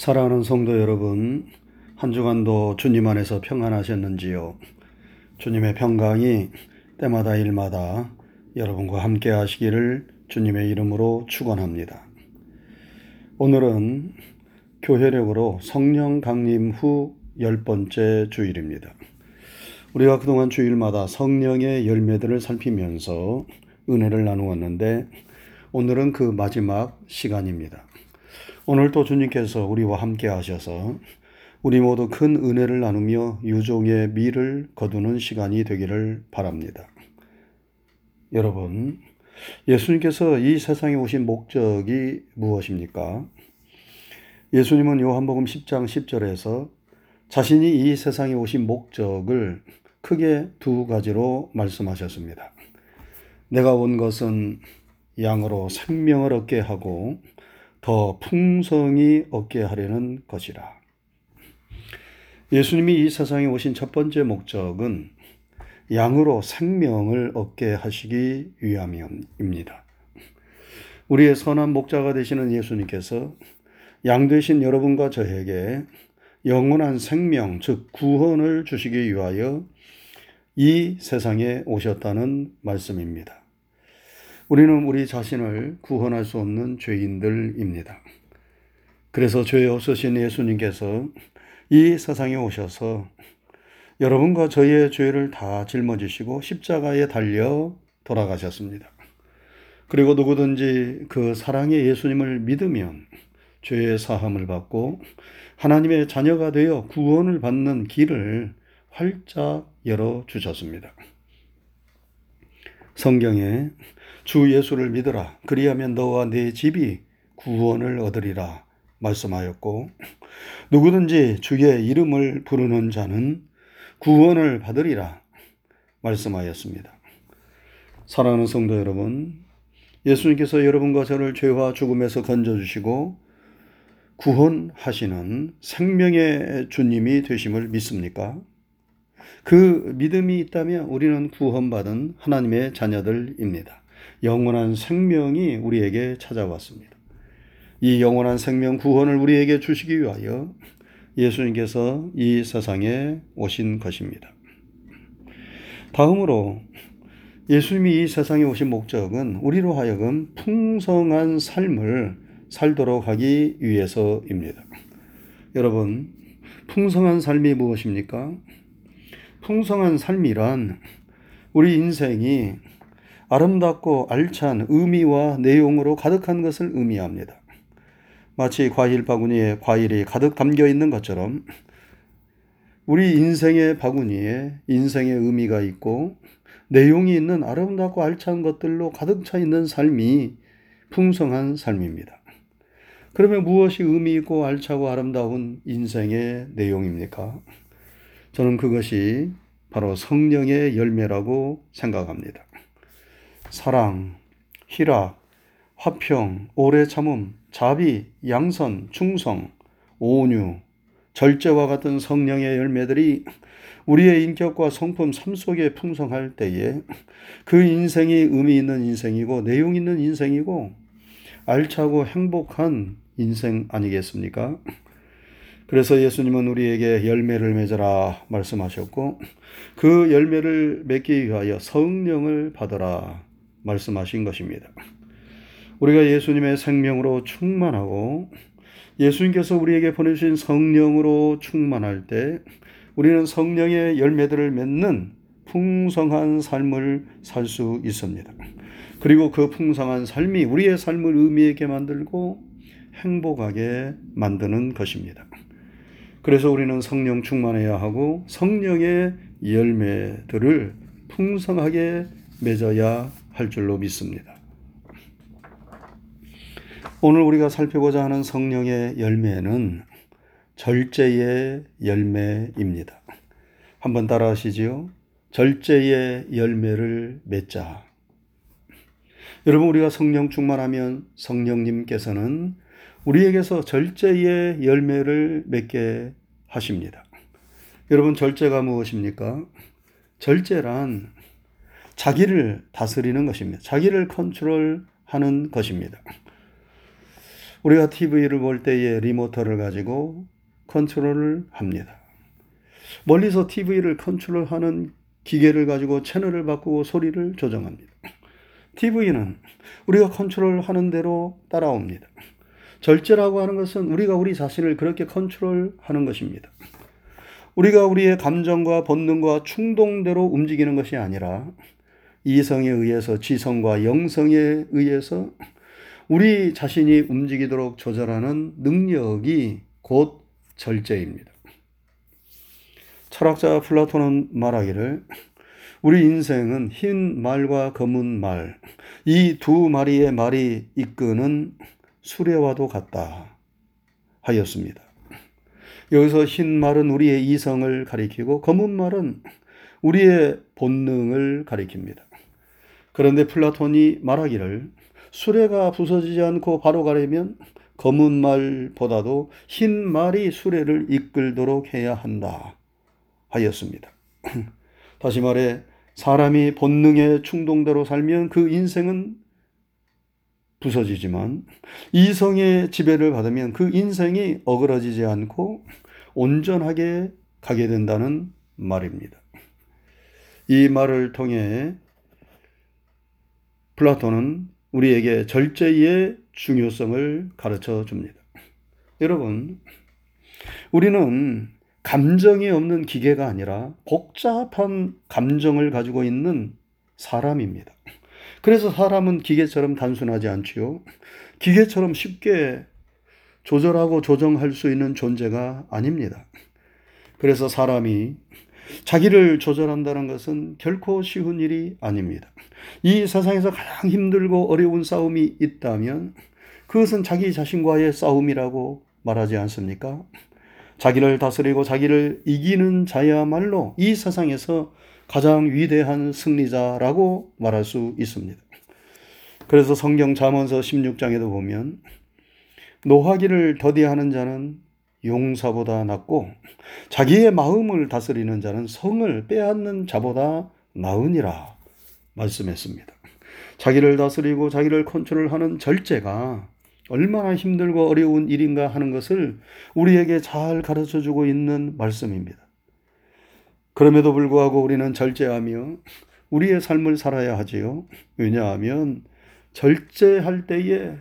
사랑하는 성도 여러분, 한 주간도 주님 안에서 평안하셨는지요? 주님의 평강이 때마다 일마다 여러분과 함께 하시기를 주님의 이름으로 축원합니다. 오늘은 교회력으로 성령 강림 후 열 번째 주일입니다. 우리가 그동안 주일마다 성령의 열매들을 살피면서 은혜를 나누었는데 오늘은 그 마지막 시간입니다. 오늘도 주님께서 우리와 함께 하셔서 우리 모두 큰 은혜를 나누며 유종의 미를 거두는 시간이 되기를 바랍니다. 여러분, 예수님께서 이 세상에 오신 목적이 무엇입니까? 예수님은 요한복음 10장 10절에서 자신이 이 세상에 오신 목적을 크게 두 가지로 말씀하셨습니다. 내가 온 것은 양으로 생명을 얻게 하고 더 풍성히 얻게 하려는 것이라. 예수님이 이 세상에 오신 첫 번째 목적은 양으로 생명을 얻게 하시기 위함입니다. 우리의 선한 목자가 되시는 예수님께서 양 되신 여러분과 저에게 영원한 생명, 즉 구원을 주시기 위하여 이 세상에 오셨다는 말씀입니다. 우리는 우리 자신을 구원할 수 없는 죄인들입니다. 그래서 죄 없으신 예수님께서 이 세상에 오셔서 여러분과 저희의 죄를 다 짊어지시고 십자가에 달려 돌아가셨습니다. 그리고 누구든지 그 사랑의 예수님을 믿으면 죄의 사함을 받고 하나님의 자녀가 되어 구원을 받는 길을 활짝 열어 주셨습니다. 성경에 주 예수를 믿으라. 그리하면 너와 네 집이 구원을 얻으리라. 말씀하였고, 누구든지 주의 이름을 부르는 자는 구원을 받으리라. 말씀하였습니다. 사랑하는 성도 여러분, 예수님께서 여러분과 저를 죄와 죽음에서 건져주시고 구원하시는 생명의 주님이 되심을 믿습니까? 그 믿음이 있다면 우리는 구원받은 하나님의 자녀들입니다. 영원한 생명이 우리에게 찾아왔습니다. 이 영원한 생명 구원을 우리에게 주시기 위하여 예수님께서 이 세상에 오신 것입니다. 다음으로 예수님이 이 세상에 오신 목적은 우리로 하여금 풍성한 삶을 살도록 하기 위해서입니다. 여러분, 풍성한 삶이 무엇입니까? 풍성한 삶이란 우리 인생이 아름답고 알찬 의미와 내용으로 가득한 것을 의미합니다. 마치 과일 바구니에 과일이 가득 담겨 있는 것처럼 우리 인생의 바구니에 인생의 의미가 있고 내용이 있는 아름답고 알찬 것들로 가득 차 있는 삶이 풍성한 삶입니다. 그러면 무엇이 의미 있고 알차고 아름다운 인생의 내용입니까? 저는 그것이 바로 성령의 열매라고 생각합니다. 사랑, 희락, 화평, 오래 참음, 자비, 양선, 충성, 온유, 절제와 같은 성령의 열매들이 우리의 인격과 성품 삶 속에 풍성할 때에 그 인생이 의미 있는 인생이고 내용 있는 인생이고 알차고 행복한 인생 아니겠습니까? 그래서 예수님은 우리에게 열매를 맺어라 말씀하셨고 그 열매를 맺기 위하여 성령을 받아라 말씀하신 것입니다. 우리가 예수님의 생명으로 충만하고 예수님께서 우리에게 보내주신 성령으로 충만할 때 우리는 성령의 열매들을 맺는 풍성한 삶을 살 수 있습니다. 그리고 그 풍성한 삶이 우리의 삶을 의미 있게 만들고 행복하게 만드는 것입니다. 그래서 우리는 성령 충만해야 하고 성령의 열매들을 풍성하게 맺어야 할 줄로 믿습니다. 오늘 우리가 살펴보자 하는 성령의 열매는 절제의 열매입니다. 한번 따라 하시지요. 절제의 열매를 맺자. 여러분, 우리가 성령 충만하면 성령님께서는 우리에게서 절제의 열매를 맺게 하십니다. 여러분, 절제가 무엇입니까? 절제란 자기를 다스리는 것입니다. 자기를 컨트롤하는 것입니다. 우리가 TV를 볼 때에 리모터를 가지고 컨트롤을 합니다. 멀리서 TV를 컨트롤하는 기계를 가지고 채널을 바꾸고 소리를 조정합니다. TV는 우리가 컨트롤하는 대로 따라옵니다. 절제라고 하는 것은 우리가 우리 자신을 그렇게 컨트롤하는 것입니다. 우리가 우리의 감정과 본능과 충동대로 움직이는 것이 아니라 이성에 의해서 지성과 영성에 의해서 우리 자신이 움직이도록 조절하는 능력이 곧 절제입니다. 철학자 플라톤은 말하기를 우리 인생은 흰 말과 검은 말, 이 두 마리의 말이 이끄는 수레와도 같다 하였습니다. 여기서 흰 말은 우리의 이성을 가리키고 검은 말은 우리의 본능을 가리킵니다. 그런데 플라톤이 말하기를 수레가 부서지지 않고 바로 가려면 검은 말보다도 흰 말이 수레를 이끌도록 해야 한다 하였습니다. 다시 말해 사람이 본능의 충동대로 살면 그 인생은 부서지지만 이성의 지배를 받으면 그 인생이 어그러지지 않고 온전하게 가게 된다는 말입니다. 이 말을 통해 플라톤은 우리에게 절제의 중요성을 가르쳐 줍니다. 여러분, 우리는 감정이 없는 기계가 아니라 복잡한 감정을 가지고 있는 사람입니다. 그래서 사람은 기계처럼 단순하지 않지요. 기계처럼 쉽게 조절하고 조정할 수 있는 존재가 아닙니다. 그래서 사람이 자기를 조절한다는 것은 결코 쉬운 일이 아닙니다. 이 세상에서 가장 힘들고 어려운 싸움이 있다면 그것은 자기 자신과의 싸움이라고 말하지 않습니까? 자기를 다스리고 자기를 이기는 자야말로 이 세상에서 가장 위대한 승리자라고 말할 수 있습니다. 그래서 성경 잠언서 16장에도 보면 노하기를 더디하는 자는 용사보다 낫고 자기의 마음을 다스리는 자는 성을 빼앗는 자보다 나으니라 말씀했습니다. 자기를 다스리고 자기를 컨트롤하는 절제가 얼마나 힘들고 어려운 일인가 하는 것을 우리에게 잘 가르쳐 주고 있는 말씀입니다. 그럼에도 불구하고 우리는 절제하며 우리의 삶을 살아야 하지요. 왜냐하면 절제할 때에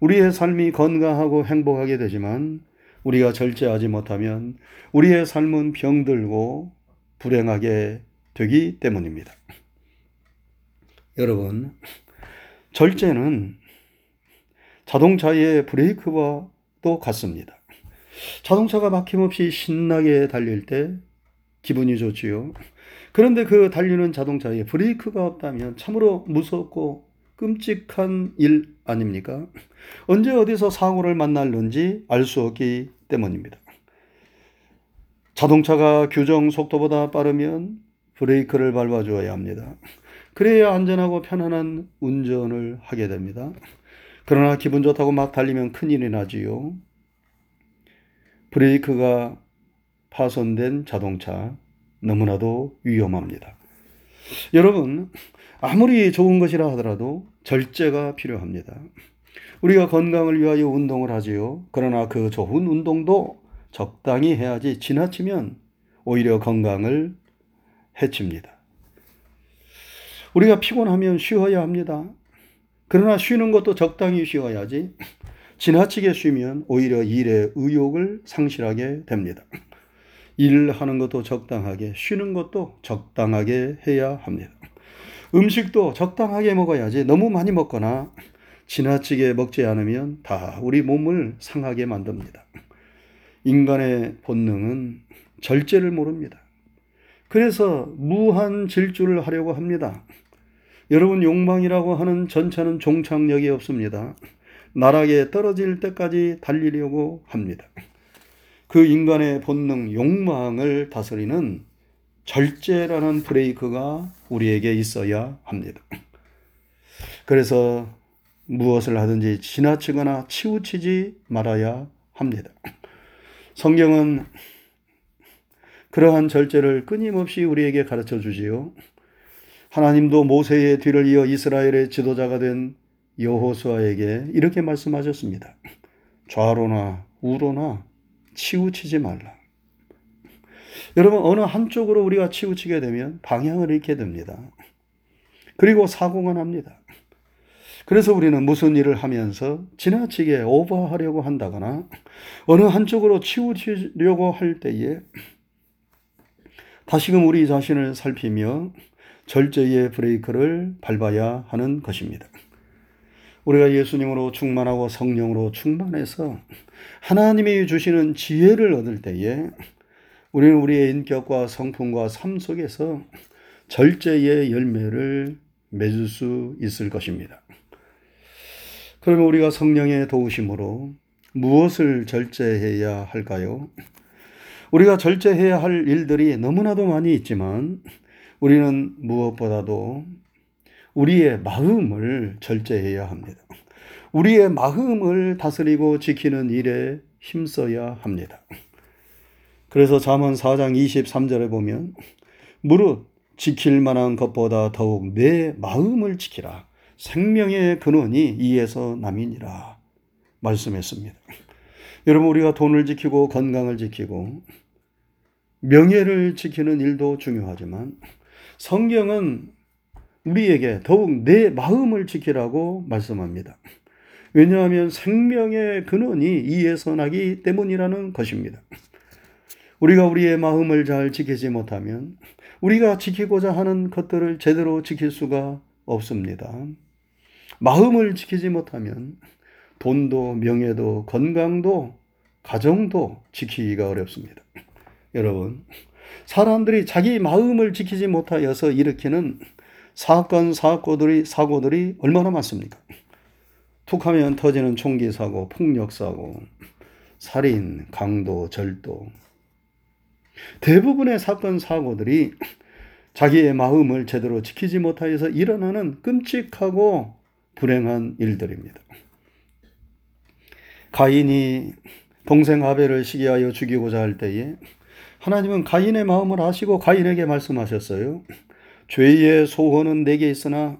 우리의 삶이 건강하고 행복하게 되지만 우리가 절제하지 못하면 우리의 삶은 병들고 불행하게 되기 때문입니다. 여러분, 절제는 자동차의 브레이크와도 같습니다. 자동차가 막힘없이 신나게 달릴 때 기분이 좋지요. 그런데 그 달리는 자동차에 브레이크가 없다면 참으로 무섭고 끔찍한 일 아닙니까? 언제 어디서 사고를 만날는지 알 수 없기 때문입니다. 자동차가 규정 속도보다 빠르면 브레이크를 밟아주어야 합니다. 그래야 안전하고 편안한 운전을 하게 됩니다. 그러나 기분 좋다고 막 달리면 큰일이 나지요. 브레이크가 파손된 자동차 너무나도 위험합니다. 여러분, 아무리 좋은 것이라 하더라도 절제가 필요합니다. 우리가 건강을 위하여 운동을 하지요. 그러나 그 좋은 운동도 적당히 해야지 지나치면 오히려 건강을 해칩니다. 우리가 피곤하면 쉬어야 합니다. 그러나 쉬는 것도 적당히 쉬어야지 지나치게 쉬면 오히려 일의 의욕을 상실하게 됩니다. 일하는 것도 적당하게, 쉬는 것도 적당하게 해야 합니다. 음식도 적당하게 먹어야지 너무 많이 먹거나 지나치게 먹지 않으면 다 우리 몸을 상하게 만듭니다. 인간의 본능은 절제를 모릅니다. 그래서 무한 질주를 하려고 합니다. 여러분 욕망이라고 하는 전차는 종착역이 없습니다. 나락에 떨어질 때까지 달리려고 합니다. 그 인간의 본능, 욕망을 다스리는 절제라는 브레이크가 우리에게 있어야 합니다. 그래서 무엇을 하든지 지나치거나 치우치지 말아야 합니다. 성경은 그러한 절제를 끊임없이 우리에게 가르쳐 주지요. 하나님도 모세의 뒤를 이어 이스라엘의 지도자가 된 여호수아에게 이렇게 말씀하셨습니다. 좌로나 우로나 치우치지 말라. 여러분, 어느 한쪽으로 우리가 치우치게 되면 방향을 잃게 됩니다. 그리고 사고가 납니다. 그래서 우리는 무슨 일을 하면서 지나치게 오버하려고 한다거나 어느 한쪽으로 치우치려고 할 때에 다시금 우리 자신을 살피며 절제의 브레이크를 밟아야 하는 것입니다. 우리가 예수님으로 충만하고 성령으로 충만해서 하나님이 주시는 지혜를 얻을 때에 우리는 우리의 인격과 성품과 삶 속에서 절제의 열매를 맺을 수 있을 것입니다. 그러면 우리가 성령의 도우심으로 무엇을 절제해야 할까요? 우리가 절제해야 할 일들이 너무나도 많이 있지만 우리는 무엇보다도 우리의 마음을 절제해야 합니다. 우리의 마음을 다스리고 지키는 일에 힘써야 합니다. 그래서 잠언 4장 23절에 보면 무릇 지킬 만한 것보다 더욱 내 마음을 지키라. 생명의 근원이 이에서 남이니라. 말씀했습니다. 여러분, 우리가 돈을 지키고 건강을 지키고 명예를 지키는 일도 중요하지만 성경은 우리에게 더욱 내 마음을 지키라고 말씀합니다. 왜냐하면 생명의 근원이 이에서 나기 때문이라는 것입니다. 우리가 우리의 마음을 잘 지키지 못하면 우리가 지키고자 하는 것들을 제대로 지킬 수가 없습니다. 마음을 지키지 못하면 돈도 명예도 건강도 가정도 지키기가 어렵습니다. 여러분, 사람들이 자기 마음을 지키지 못하여서 일으키는 사건, 사고들이, 사고들이 얼마나 많습니까? 툭 하면 터지는 총기 사고, 폭력 사고, 살인, 강도, 절도. 대부분의 사건, 사고들이 자기의 마음을 제대로 지키지 못하여서 일어나는 끔찍하고 불행한 일들입니다. 가인이 동생 아벨을 시기하여 죽이고자 할 때에 하나님은 가인의 마음을 아시고 가인에게 말씀하셨어요. 죄의 소원은 내게 있으나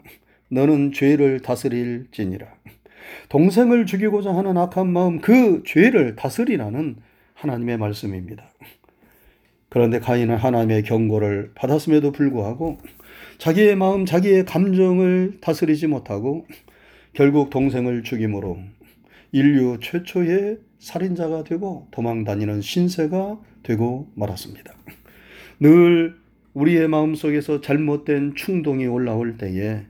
너는 죄를 다스릴지니라. 동생을 죽이고자 하는 악한 마음, 그 죄를 다스리라는 하나님의 말씀입니다. 그런데 가인은 하나님의 경고를 받았음에도 불구하고 자기의 마음, 자기의 감정을 다스리지 못하고 결국 동생을 죽임으로 인류 최초의 살인자가 되고 도망 다니는 신세가 되고 말았습니다. 늘 우리의 마음 속에서 잘못된 충동이 올라올 때에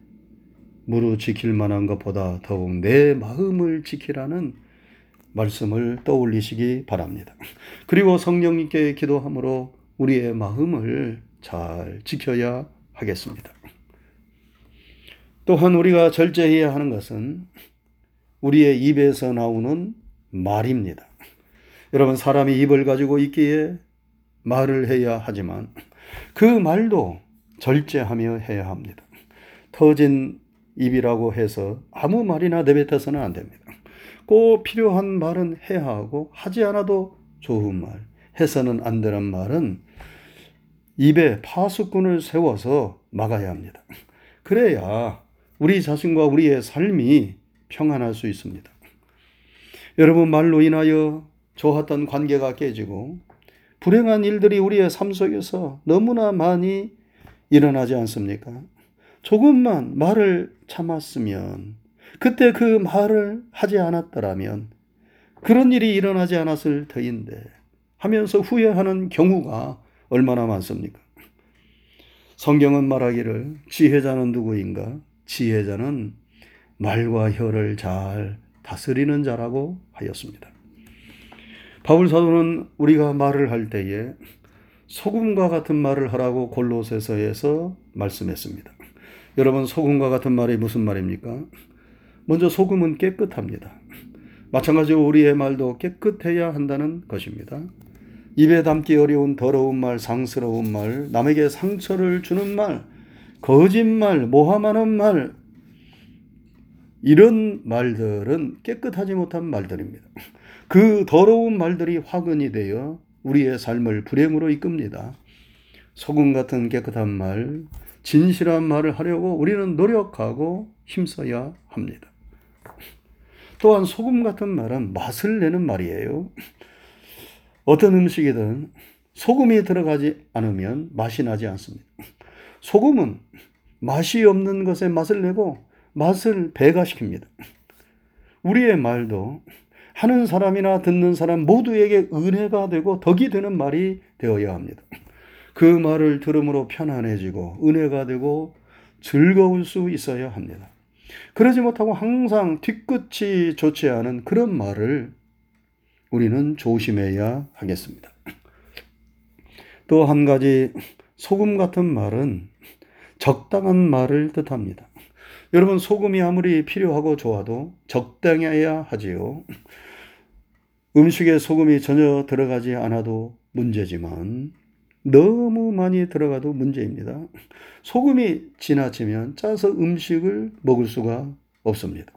무릇 지킬 만한 것보다 더욱 내 마음을 지키라는 말씀을 떠올리시기 바랍니다. 그리고 성령님께 기도함으로 우리의 마음을 잘 지켜야 하겠습니다. 또한 우리가 절제해야 하는 것은 우리의 입에서 나오는 말입니다. 여러분, 사람이 입을 가지고 있기에 말을 해야 하지만 그 말도 절제하며 해야 합니다. 터진 입이라고 해서 아무 말이나 내뱉어서는 안 됩니다. 꼭 필요한 말은 해야 하고 하지 않아도 좋은 말, 해서는 안 되는 말은 입에 파수꾼을 세워서 막아야 합니다. 그래야 우리 자신과 우리의 삶이 평안할 수 있습니다. 여러분 말로 인하여 좋았던 관계가 깨지고 불행한 일들이 우리의 삶 속에서 너무나 많이 일어나지 않습니까? 조금만 말을 참았으면 그때 그 말을 하지 않았더라면 그런 일이 일어나지 않았을 터인데 하면서 후회하는 경우가 얼마나 많습니까? 성경은 말하기를 지혜자는 누구인가? 지혜자는 말과 혀를 잘 다스리는 자라고 하였습니다. 바울 사도는 우리가 말을 할 때에 소금과 같은 말을 하라고 골로새서에서 말씀했습니다. 여러분 소금과 같은 말이 무슨 말입니까? 먼저 소금은 깨끗합니다. 마찬가지로 우리의 말도 깨끗해야 한다는 것입니다. 입에 담기 어려운 더러운 말, 상스러운 말, 남에게 상처를 주는 말, 거짓말, 모함하는 말, 이런 말들은 깨끗하지 못한 말들입니다. 그 더러운 말들이 화근이 되어 우리의 삶을 불행으로 이끕니다. 소금 같은 깨끗한 말, 진실한 말을 하려고 우리는 노력하고 힘써야 합니다. 또한 소금 같은 말은 맛을 내는 말이에요. 어떤 음식이든 소금이 들어가지 않으면 맛이 나지 않습니다. 소금은 맛이 없는 것에 맛을 내고 맛을 배가시킵니다. 우리의 말도 하는 사람이나 듣는 사람 모두에게 은혜가 되고 덕이 되는 말이 되어야 합니다. 그 말을 들음으로 편안해지고 은혜가 되고 즐거울 수 있어야 합니다. 그러지 못하고 항상 뒤끝이 좋지 않은 그런 말을 우리는 조심해야 하겠습니다. 또 한 가지 소금 같은 말은 적당한 말을 뜻합니다. 여러분 소금이 아무리 필요하고 좋아도 적당해야 하지요. 음식에 소금이 전혀 들어가지 않아도 문제지만 너무 많이 들어가도 문제입니다. 소금이 지나치면 짜서 음식을 먹을 수가 없습니다.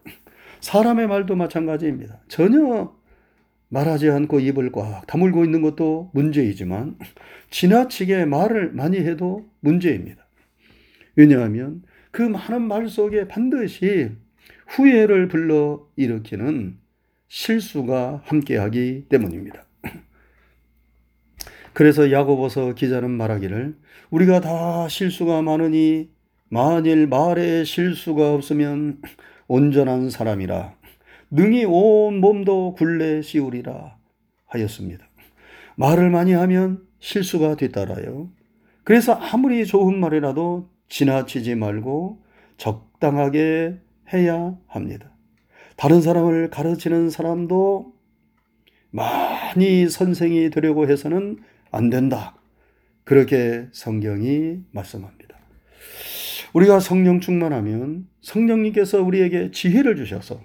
사람의 말도 마찬가지입니다. 전혀 말하지 않고 입을 꽉 다물고 있는 것도 문제이지만 지나치게 말을 많이 해도 문제입니다. 왜냐하면 그 많은 말 속에 반드시 후회를 불러 일으키는 실수가 함께하기 때문입니다. 그래서 야고보서 기자는 말하기를 우리가 다 실수가 많으니 만일 말에 실수가 없으면 온전한 사람이라 능히 온 몸도 굴레 씌우리라 하였습니다. 말을 많이 하면 실수가 뒤따라요. 그래서 아무리 좋은 말이라도 지나치지 말고 적당하게 해야 합니다. 다른 사람을 가르치는 사람도 많이 선생이 되려고 해서는 안 된다. 그렇게 성경이 말씀합니다. 우리가 성령 충만하면 성령님께서 우리에게 지혜를 주셔서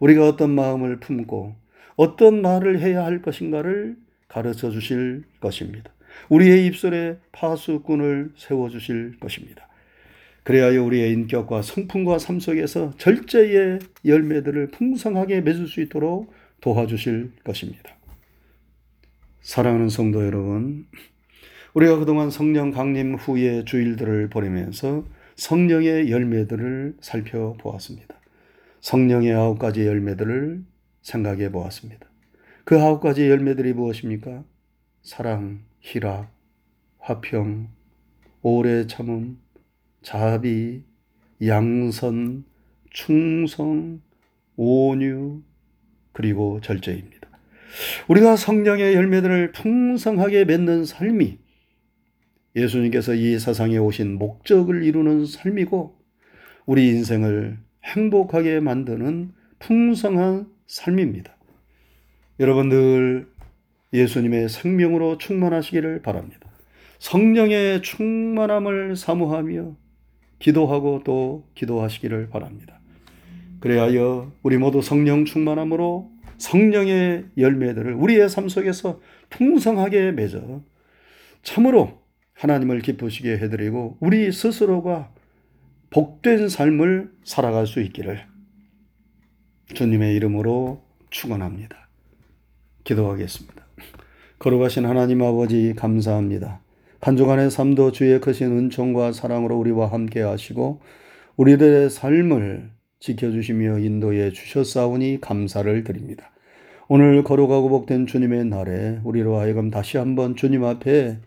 우리가 어떤 마음을 품고 어떤 말을 해야 할 것인가를 가르쳐 주실 것입니다. 우리의 입술에 파수꾼을 세워 주실 것입니다. 그래야 우리의 인격과 성품과 삶 속에서 절제의 열매들을 풍성하게 맺을 수 있도록 도와주실 것입니다. 사랑하는 성도 여러분, 우리가 그동안 성령 강림 후의 주일들을 보내면서 성령의 열매들을 살펴보았습니다. 성령의 아홉 가지 열매들을 생각해 보았습니다. 그 아홉 가지 열매들이 무엇입니까? 사랑, 희락, 화평, 오래 참음, 자비, 양선, 충성, 온유, 그리고 절제입니다. 우리가 성령의 열매들을 풍성하게 맺는 삶이 예수님께서 이 세상에 오신 목적을 이루는 삶이고 우리 인생을 행복하게 만드는 풍성한 삶입니다. 여러분들 예수님의 생명으로 충만하시기를 바랍니다. 성령의 충만함을 사모하며 기도하고 또 기도하시기를 바랍니다. 그래하여 우리 모두 성령 충만함으로 성령의 열매들을 우리의 삶 속에서 풍성하게 맺어 참으로 하나님을 기쁘시게 해드리고 우리 스스로가 복된 삶을 살아갈 수 있기를 주님의 이름으로 축원합니다. 기도하겠습니다. 거룩하신 하나님 아버지 감사합니다. 한 주간의 삶도 주의 크신 은총과 사랑으로 우리와 함께 하시고 우리들의 삶을 지켜주시며 인도해 주셨사오니 감사를 드립니다. 오늘 거룩하고 복된 주님의 날에 우리로 하여금 다시 한번 주님 앞에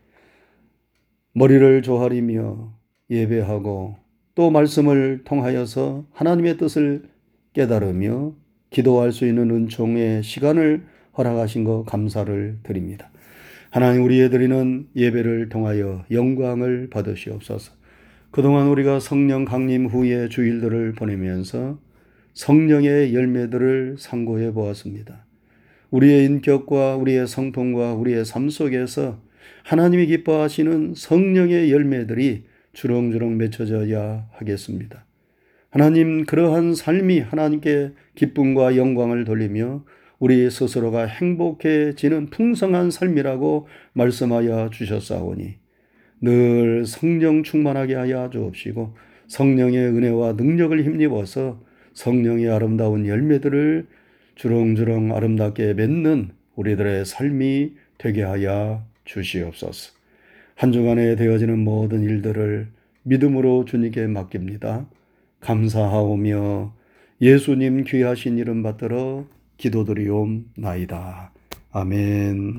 머리를 조아리며 예배하고 또 말씀을 통하여서 하나님의 뜻을 깨달으며 기도할 수 있는 은총의 시간을 허락하신 것 감사를 드립니다. 하나님 우리의 드리는 예배를 통하여 영광을 받으시옵소서. 그동안 우리가 성령 강림 후의 주일들을 보내면서 성령의 열매들을 상고해 보았습니다. 우리의 인격과 우리의 성품과 우리의 삶 속에서 하나님이 기뻐하시는 성령의 열매들이 주렁주렁 맺혀져야 하겠습니다. 하나님 그러한 삶이 하나님께 기쁨과 영광을 돌리며 우리 스스로가 행복해지는 풍성한 삶이라고 말씀하여 주셨사오니 늘 성령 충만하게 하여 주옵시고 성령의 은혜와 능력을 힘입어서 성령의 아름다운 열매들을 주렁주렁 아름답게 맺는 우리들의 삶이 되게 하여 주시옵소서. 한 주간에 되어지는 모든 일들을 믿음으로 주님께 맡깁니다. 감사하오며 예수님 귀하신 이름 받들어 기도드리옵나이다. 아멘.